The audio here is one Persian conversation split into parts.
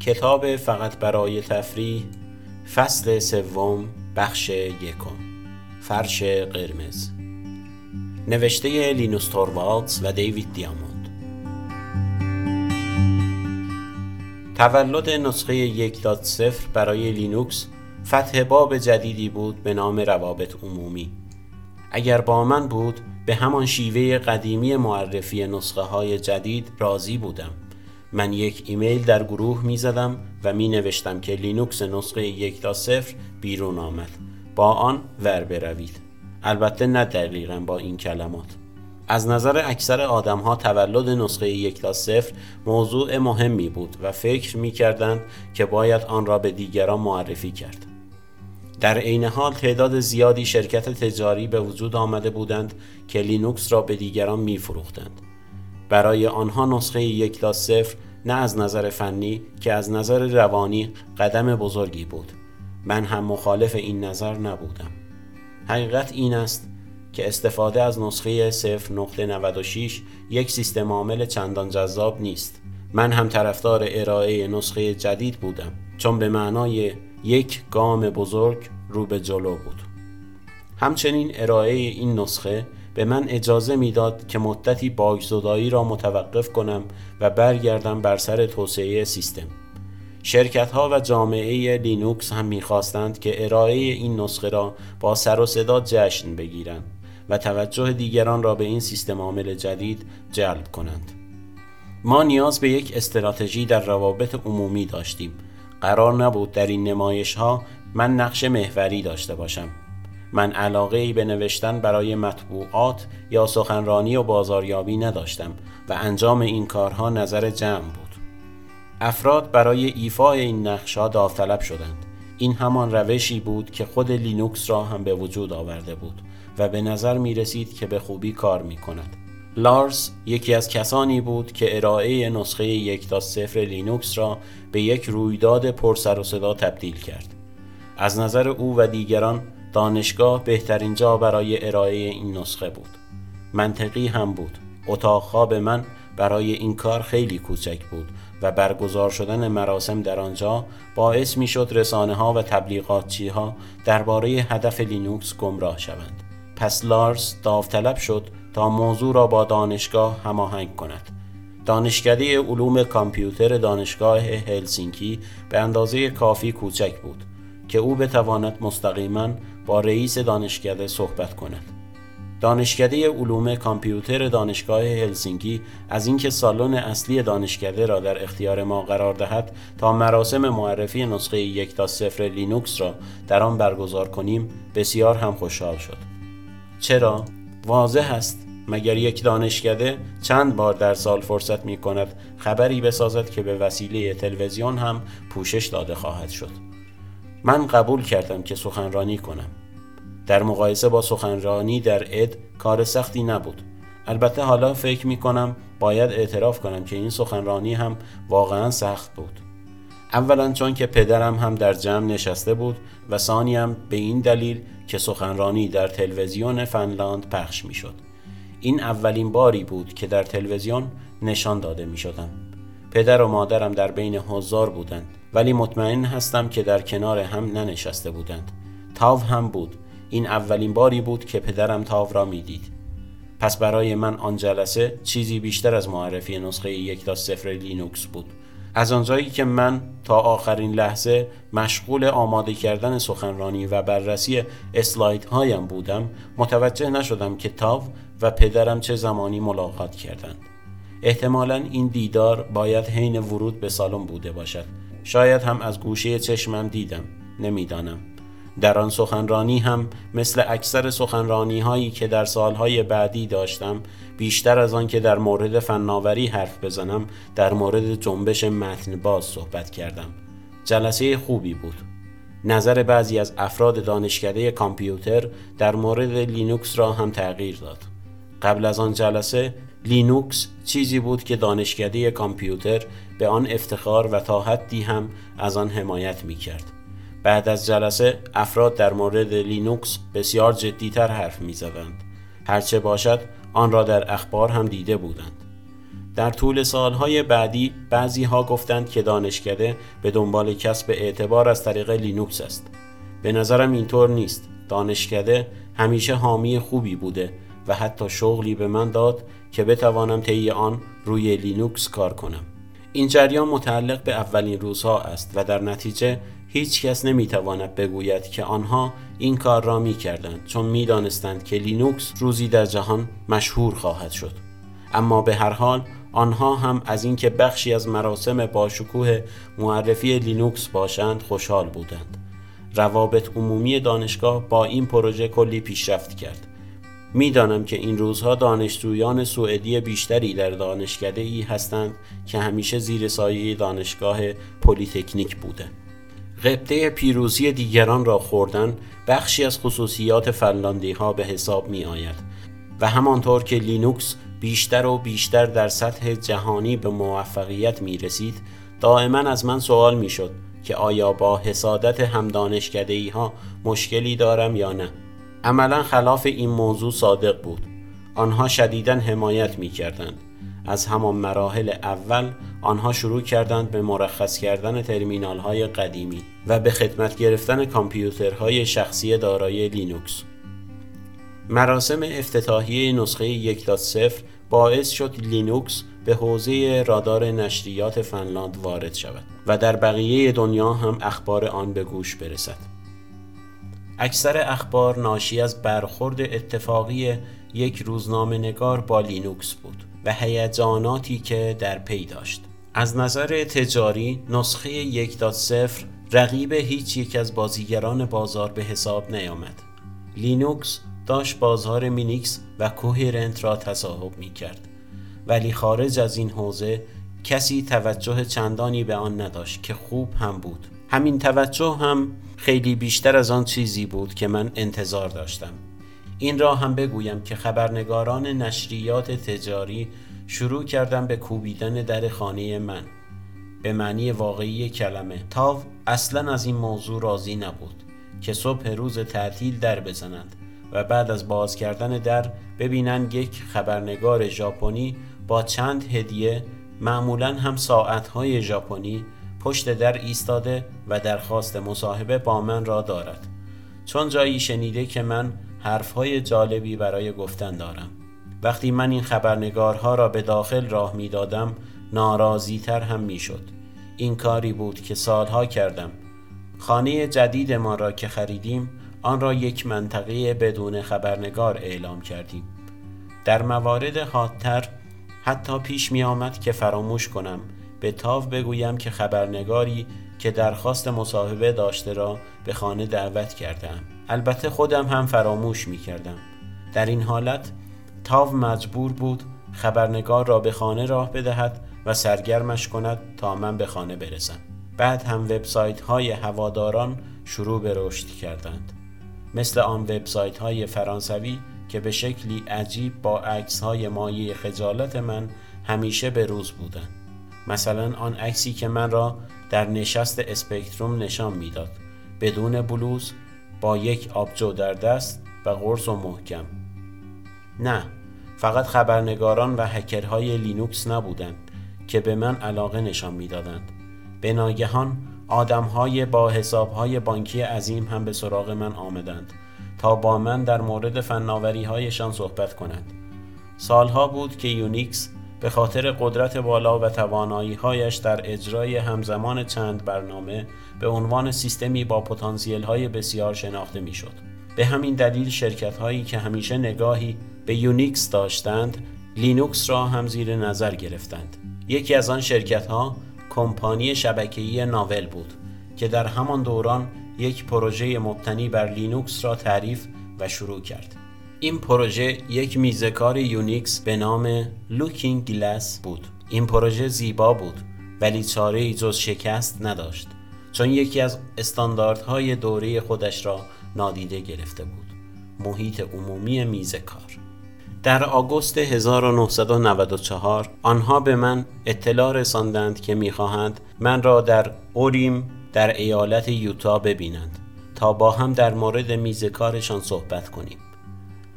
کتاب فقط برای تفریح فصل سوم بخش یکم. فرش قرمز. نوشته لینوس توروالدز و دیوید دیاموند. تولد نسخه 1.0 برای لینوکس فتح باب جدیدی بود به نام روابط عمومی. اگر با من بود به همان شیوه قدیمی معرفی نسخه های جدید راضی بودم. من یک ایمیل در گروه می زدم و می نوشتم که لینوکس نسخه یک تا صفر بیرون آمد. با آن ور بروید. البته نه دقیقا با این کلمات. از نظر اکثر آدم ها تولد نسخه یک تا صفر موضوع مهمی بود و فکر می کردند که باید آن را به دیگران معرفی کرد. در عین حال تعداد زیادی شرکت تجاری به وجود آمده بودند که لینوکس را به دیگران می فروختند. برای آنها نسخه یک تا صفر نه از نظر فنی که از نظر روانی قدم بزرگی بود. من هم مخالف این نظر نبودم. حقیقت این است که استفاده از نسخه 0.96 یک سیستم عامل چندان جذاب نیست. من هم طرفدار ارائه نسخه جدید بودم چون به معنای یک گام بزرگ رو به جلو بود. همچنین ارائه این نسخه به من اجازه می‌داد که مدتی باگزدایی را متوقف کنم و برگردم بر سر توسعه سیستم. شرکت ها و جامعه لینوکس هم می‌خواستند که ارائه این نسخه را با سر و صدا جشن بگیرند و توجه دیگران را به این سیستم عامل جدید جلب کنند. ما نیاز به یک استراتژی در روابط عمومی داشتیم. قرار نبود در این نمایش ها من نقش محوری داشته باشم. من علاقه ای به نوشتن برای مطبوعات یا سخنرانی و بازاریابی نداشتم و انجام این کارها نظر جمع بود. افراد برای ایفای این نقشها داوطلب شدند. این همان روشی بود که خود لینوکس را هم به وجود آورده بود و به نظر می رسید که به خوبی کار می کند. لارس یکی از کسانی بود که ارائه نسخه یک تا صفر لینوکس را به یک رویداد پرسر و صدا تبدیل کرد. از نظر او و دیگران دانشگاه بهترین جا برای ارائه این نسخه بود. منطقی هم بود. اتاق خواب من برای این کار خیلی کوچک بود و برگزار شدن مراسم در آنجا باعث می شد رسانه ها و تبلیغاتچی ها درباره هدف لینوکس گمراه شوند. پس لارس داوطلب شد تا موضوع را با دانشگاه هماهنگ کند. دانشکده علوم کامپیوتر دانشگاه هلسینکی به اندازه کافی کوچک بود که او بتواند مستقیما با رئیس دانشکده صحبت کند دانشکده علوم کامپیوتر دانشگاه هلسینکی از اینکه سالن اصلی دانشکده را در اختیار ما قرار دهد تا مراسم معرفی نسخه یک تا صفر لینوکس را در آن برگزار کنیم بسیار هم خوشحال شد. چرا؟ واضح است. مگر یک دانشکده چند بار در سال فرصت می کند خبری بسازد که به وسیله تلویزیون هم پوشش داده خواهد شد؟ من قبول کردم که سخنرانی کنم. در مقایسه با سخنرانی در اد کار سختی نبود البته حالا فکر می کنم باید اعتراف کنم که این سخنرانی هم واقعا سخت بود اولا چون که پدرم هم در جمع نشسته بود و ثانیم به این دلیل که سخنرانی در تلویزیون فنلاند پخش می شد. این اولین باری بود که در تلویزیون نشان داده می شدم. پدر و مادرم در بین هزار بودند ولی مطمئن هستم که در کنار هم ننشسته بودند تاو هم بود این اولین باری بود که پدرم تاو را می‌دید. پس برای من آن جلسه چیزی بیشتر از معرفی نسخه یک تا صفر لینوکس بود. از آنجایی که من تا آخرین لحظه مشغول آماده کردن سخنرانی و بررسی اسلاید هایم بودم متوجه نشدم که تاو و پدرم چه زمانی ملاقات کردند. احتمالا این دیدار باید حین ورود به سالن بوده باشد. شاید هم از گوشه چشمم دیدم. نمی‌دانم. در آن سخنرانی هم مثل اکثر سخنرانی هایی که در سالهای بعدی داشتم بیشتر از آن که در مورد فناوری حرف بزنم در مورد جنبش متن باز صحبت کردم. جلسه خوبی بود. نظر بعضی از افراد دانشکده کامپیوتر در مورد لینوکس را هم تغییر داد. قبل از آن جلسه لینوکس چیزی بود که دانشکده کامپیوتر به آن افتخار و تا حدی هم از آن حمایت می کرد. بعد از جلسه افراد در مورد لینوکس بسیار جدیتر حرف می زدند. هرچه باشد آن را در اخبار هم دیده بودند. در طول سالهای بعدی بعضی ها گفتند که دانشکده به دنبال کسب اعتبار از طریق لینوکس است به نظرم اینطور نیست دانشکده همیشه حامی خوبی بوده و حتی شغلی به من داد که بتوانم طی آن روی لینوکس کار کنم این جریان متعلق به اولین روزها است و در نتیجه هیچ کس نمی‌تواند بگوید که آنها این کار را می کردند چون می دانستند که لینوکس روزی در جهان مشهور خواهد شد. اما به هر حال آنها هم از اینکه بخشی از مراسم باشکوه معرفی لینوکس باشند خوشحال بودند. روابط عمومی دانشگاه با این پروژه کلی پیشرفت کرد. می‌دانم که این روزها دانشجویان سوئدی بیشتری در دانشکده ای هستند که همیشه زیر سایه دانشگاه پلیتکنیک بوده. غبطه پیروزی دیگران را خوردن بخشی از خصوصیات فنلاندی ها به حساب می آید و همانطور که لینوکس بیشتر و بیشتر در سطح جهانی به موفقیت می رسید دائما از من سوال می شد که آیا با حسادت هم ها مشکلی دارم یا نه. عملا خلاف این موضوع صادق بود. آنها شدیدا حمایت می کردند از همان مراحل اول آنها شروع کردند به مرخص کردن ترمینال های قدیمی و به خدمت گرفتن کامپیوترهای شخصی دارای لینوکس مراسم افتتاحیه نسخه 1.0 باعث شد لینوکس به حوزه رادار نشریات فنلاند وارد شود و در بقیه دنیا هم اخبار آن به گوش برسد. اکثر اخبار ناشی از برخورد اتفاقی یک روزنامه نگار با لینوکس بود و هیجاناتی که در پی داشت. از نظر تجاری نسخه 1.0 رقیب هیچ یک از بازیگران بازار به حساب نیامد. لینوکس داشت بازار مینیکس و کوهرنت را تصاحب می کرد ولی خارج از این حوزه کسی توجه چندانی به آن نداشت که خوب هم بود همین توجه هم خیلی بیشتر از آن چیزی بود که من انتظار داشتم این را هم بگویم که خبرنگاران نشریات تجاری شروع کردند به کوبیدن در خانه من به معنی واقعی کلمه. تاو اصلا از این موضوع راضی نبود که صبح روز تعطیل در بزنند و بعد از باز کردن در ببینن یک خبرنگار ژاپنی با چند هدیه معمولا هم ساعتهای ژاپنی پشت در ایستاده و درخواست مصاحبه با من را دارد. چون جایی شنیده که من حرفهای جالبی برای گفتن دارم. وقتی من این خبرنگارها را به داخل راه می دادم نارازی تر هم می شد این کاری بود که سالها کردم. خانه جدید ما را که خریدیم آن را یک منطقه بدون خبرنگار اعلام کردیم. در موارد حادتر حتی پیش می آمد که فراموش کنم به تاو بگویم که خبرنگاری که درخواست مصاحبه داشته را به خانه دعوت کردم. البته خودم هم فراموش می کردم در این حالت تاو مجبور بود خبرنگار را به خانه راه بدهد و سرگرمش کند تا من به خانه برسم. بعد هم وبسایت های هواداران شروع به رشد کردند. مثل آن وبسایت های فرانسوی که به شکلی عجیب با عکس های مایه خجالت من همیشه به روز بودند. مثلا آن عکسی که من را در نشست اسپکتروم نشان می‌داد. بدون بلوز با یک آبجو در دست و قرص و محکم. نه فقط خبرنگاران و هکرهای لینوکس نبودند که به من علاقه نشان می‌دادند. به ناگهان آدمهای با حسابهای بانکی عظیم هم به سراغ من آمدند تا با من در مورد فناوری هایشان صحبت کنند. سالها بود که یونیکس به خاطر قدرت بالا و توانایی هایش در اجرای همزمان چند برنامه به عنوان سیستمی با پتانسیل های بسیار شناخته می شد. به همین دلیل شرکت هایی که همیشه نگاهی به یونیکس داشتند لینوکس را هم زیر نظر گرفتند. یکی از آن شرکت ها کمپانی شبکه‌ای ناول بود که در همان دوران یک پروژه مبتنی بر لینوکس را تعریف و شروع کرد. این پروژه یک میزکار یونیکس به نام Looking Glass بود. این پروژه زیبا بود ولی چاره ای جز شکست نداشت چون یکی از استانداردهای دوره خودش را نادیده گرفته بود. محیط عمومی میزکار در آگوست 1994 آنها به من اطلاع رساندند که می‌خواهند من را در اوریم در ایالت یوتا ببینند تا با هم در مورد میز کارشان صحبت کنیم.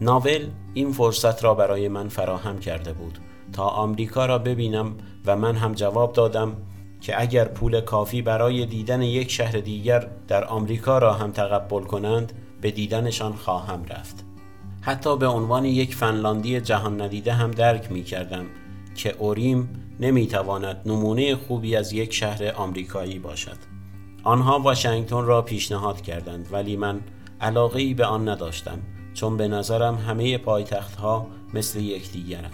ناول این فرصت را برای من فراهم کرده بود تا آمریکا را ببینم و من هم جواب دادم که اگر پول کافی برای دیدن یک شهر دیگر در آمریکا را هم تقبل کنند به دیدنشان خواهم رفت. حتی به عنوان یک فنلاندی جهان ندیده هم درک می کردم که اوریم نمی تواند نمونه خوبی از یک شهر آمریکایی باشد. آنها واشنگتن را پیشنهاد کردند ولی من علاقه ای به آن نداشتم. چون به نظرم همه پایتختها مثل یکدیگرند.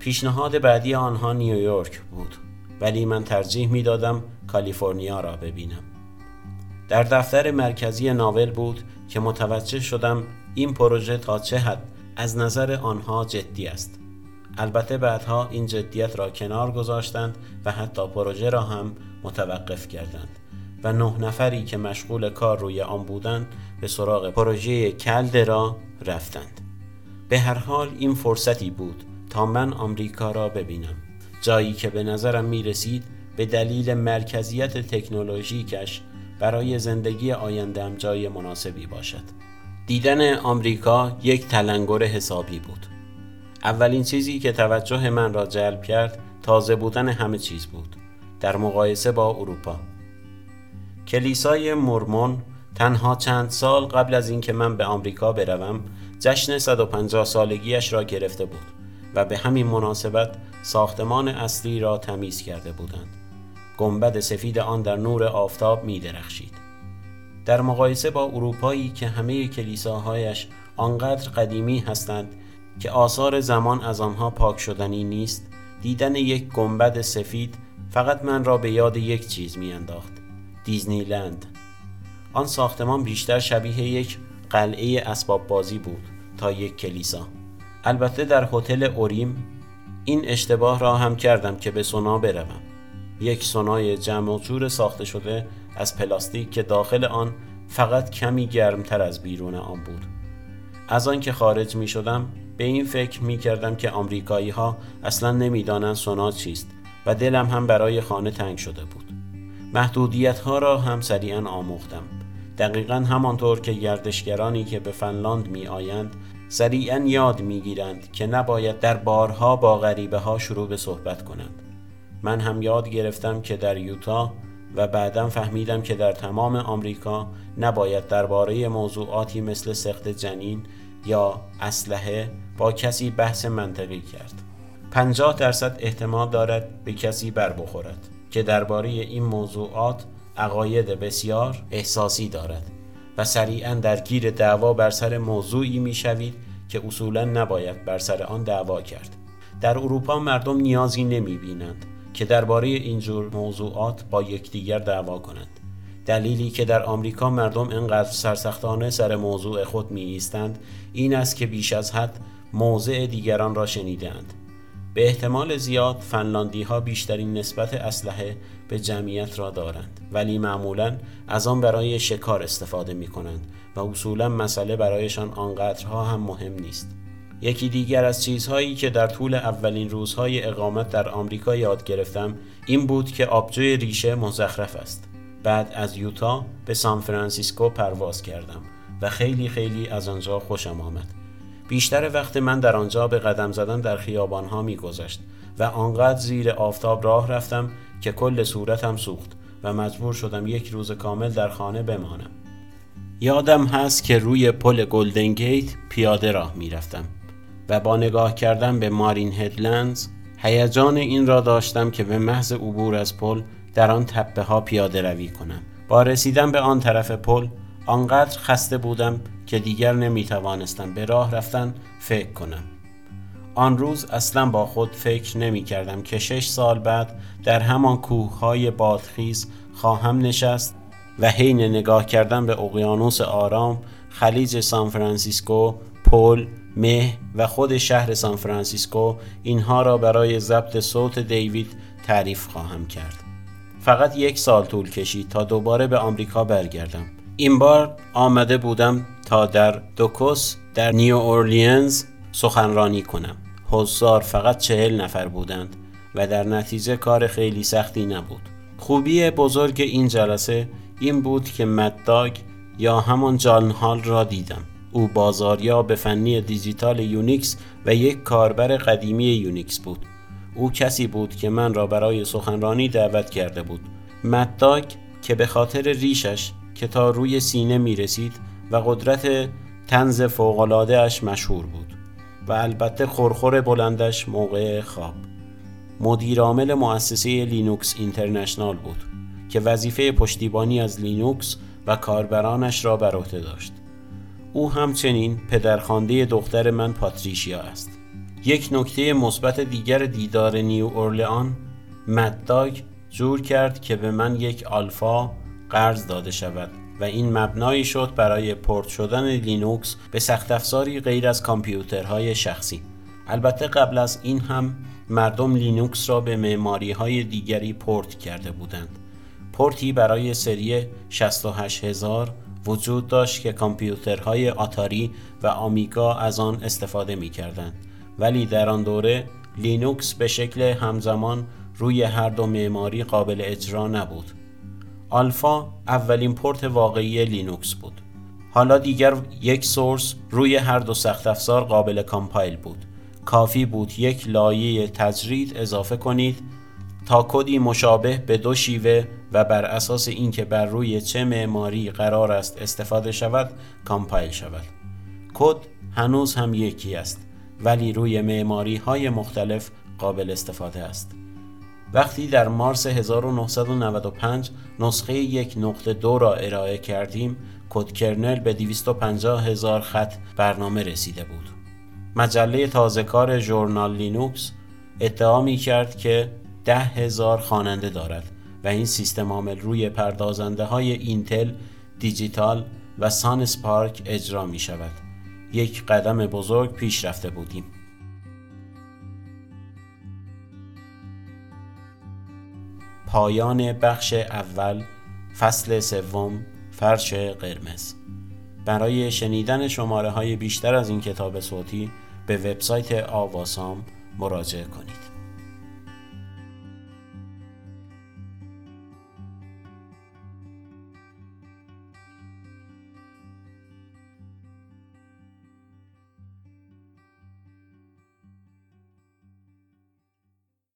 پیشنهاد بعدی آنها نیویورک بود ولی من ترجیح می دادم کالیفرنیا را ببینم. در دفتر مرکزی ناول بود که متوجه شدم این پروژه تا چه حد از نظر آنها جدی است. البته بعدها این جدیت را کنار گذاشتند و حتی پروژه را هم متوقف کردند. و نه نفری که مشغول کار روی آن بودند به سراغ پروژه کلدرا رفتند. به هر حال این فرصتی بود تا من آمریکا را ببینم. جایی که به نظرم می رسید به دلیل مرکزیت تکنولوژیکش برای زندگی آیندهم جای مناسبی باشد. دیدن آمریکا یک تلنگر حسابی بود. اولین چیزی که توجه من را جلب کرد تازه بودن همه چیز بود. در مقایسه با اروپا. کلیسای مرمون تنها چند سال قبل از اینکه من به آمریکا بروم جشن 150 سالگیش را گرفته بود و به همین مناسبت ساختمان اصلی را تمیز کرده بودند گنبد سفید آن در نور آفتاب می درخشید. در مقایسه با اروپایی که همه کلیساهایش آنقدر قدیمی هستند که آثار زمان از آنها پاک شدنی نیست دیدن یک گنبد سفید فقط من را به یاد یک چیز می انداخت دیزنیلند. آن ساختمان بیشتر شبیه یک قلعه اسباب بازی بود تا یک کلیسا. البته در هتل اوریم این اشتباه را هم کردم که به سونا بروم. یک سونای جمع و جور ساخته شده از پلاستیک که داخل آن فقط کمی گرمتر از بیرون آن بود. از آن که خارج می شدم به این فکر می کردم که آمریکایی ها اصلا نمی‌دانند سونا چیست و دلم هم برای خانه تنگ شده بود. محدودیت ها را هم سریعا آموختم. دقیقا همانطور که گردشگرانی که به فنلاند می آیند سریعا یاد می گیرند که نباید در بارها با غریبه ها شروع به صحبت کنند. من هم یاد گرفتم که در یوتا و بعدا فهمیدم که در تمام آمریکا نباید درباره موضوعاتی مثل سخت جنین یا اسلحه با کسی بحث منطقی کرد. 50 درصد احتمال دارد به کسی بر بخورد. که درباره این موضوعات عقاید بسیار احساسی دارد و سریعا درگیر دعوا بر سر موضوعی می‌شوید که اصولا نباید بر سر آن دعوا کرد. در اروپا مردم نیازی نمی بینند که درباره اینجور موضوعات با یکدیگر دعوا کنند. دلیلی که در آمریکا مردم انقدر سرسختانه سر موضوع خود می ایستند این است که بیش از حد موضع دیگران را شنیدند به احتمال زیاد فنلاندی ها بیشترین نسبت اسلحه به جمعیت را دارند ولی معمولا از آن برای شکار استفاده می کنند و اصولا مسئله برایشان آنقدرها هم مهم نیست. یکی دیگر از چیزهایی که در طول اولین روزهای اقامت در آمریکا یاد گرفتم این بود که آبجوی ریشه مزخرف است. بعد از یوتا به سان فرانسیسکو پرواز کردم و خیلی خیلی از آنجا خوشم آمد. بیشتر وقت من در آنجا به قدم زدن در خیابانها میگذشت و آنقدر زیر آفتاب راه رفتم که کل صورتم سوخت و مجبور شدم یک روز کامل در خانه بمانم. یادم هست که روی پل گلدن گیت پیاده راه می‌رفتم و با نگاه کردن به مارین هدلندز هیجان این را داشتم که به محض عبور از پل در آن تپه ها پیاده روی کنم. با رسیدن به آن طرف پل آنقدر خسته بودم که دیگر نمی توانستم به راه رفتن فکر کنم. آن روز اصلا با خود فکر نمی کردم که شش سال بعد در همان کوه های بادخیز خواهم نشست و حین نگاه کردن به اقیانوس آرام خلیج سان فرانسیسکو پل مه و خود شهر سان فرانسیسکو اینها را برای ضبط صوت دیوید تعریف خواهم کرد. فقط یک سال طول کشید تا دوباره به آمریکا برگردم. این بار آمده بودم تا در دوکوس در نیو اورلینز سخنرانی کنم. حضار فقط چهل نفر بودند و در نتیجه کار خیلی سختی نبود. خوبی بزرگ این جلسه این بود که مدداگ یا همان جان هال را دیدم. او بازاریاب فنی دیجیتال یونیکس و یک کاربر قدیمی یونیکس بود. او کسی بود که من را برای سخنرانی دعوت کرده بود. مدداگ که به خاطر ریشش که تا روی سینه می رسید و قدرت طنزش مشهور بود و البته خورخور بلندش موقع خواب. مدیرعامل مؤسسه لینوکس اینترنشنال بود که وظیفه پشتیبانی از لینوکس و کاربرانش را بر عهده داشت. او همچنین پدرخوانده دختر من پاتریشیا است. یک نکته مثبت دیگر دیدار نیو اورلئان مدداگ جور کرد که به من یک آلفا قرض داده شود. و این مبنایی شد برای پورت شدن لینوکس به سخت افزاری غیر از کامپیوترهای شخصی. البته قبل از این هم مردم لینوکس را به معماری های دیگری پورت کرده بودند. پورتی برای سری 68000 وجود داشت که کامپیوترهای آتاری و آمیگا از آن استفاده می کردند ولی در آن دوره لینوکس به شکل همزمان روی هر دو معماری قابل اجرا نبود. آلفا اولین پورت واقعی لینوکس بود. حالا دیگر یک source روی هر دو سخت افزار قابل compile بود. کافی بود یک لایه تجرید اضافه کنید تا کدی مشابه به دو شیوه و بر اساس اینکه بر روی چه معماری قرار است استفاده شود compile شود. کد هنوز هم یکی است ولی روی معماری های مختلف قابل استفاده است. وقتی در مارس 1995 نسخه یک نقطه دو را ارائه کردیم کد kernel به 250 هزار خط برنامه رسیده بود مجله تازهکار ژورنال لینوکس ادعا می کرد که ده هزار خواننده دارد و این سیستم عامل روی پردازنده های اینتل، دیجیتال و سان سپارک اجرا می شود. یک قدم بزرگ پیش رفته بودیم. پایان بخش اول فصل سوم فرش قرمز. برای شنیدن شماره های بیشتر از این کتاب صوتی به وبسایت آواسام مراجعه کنید.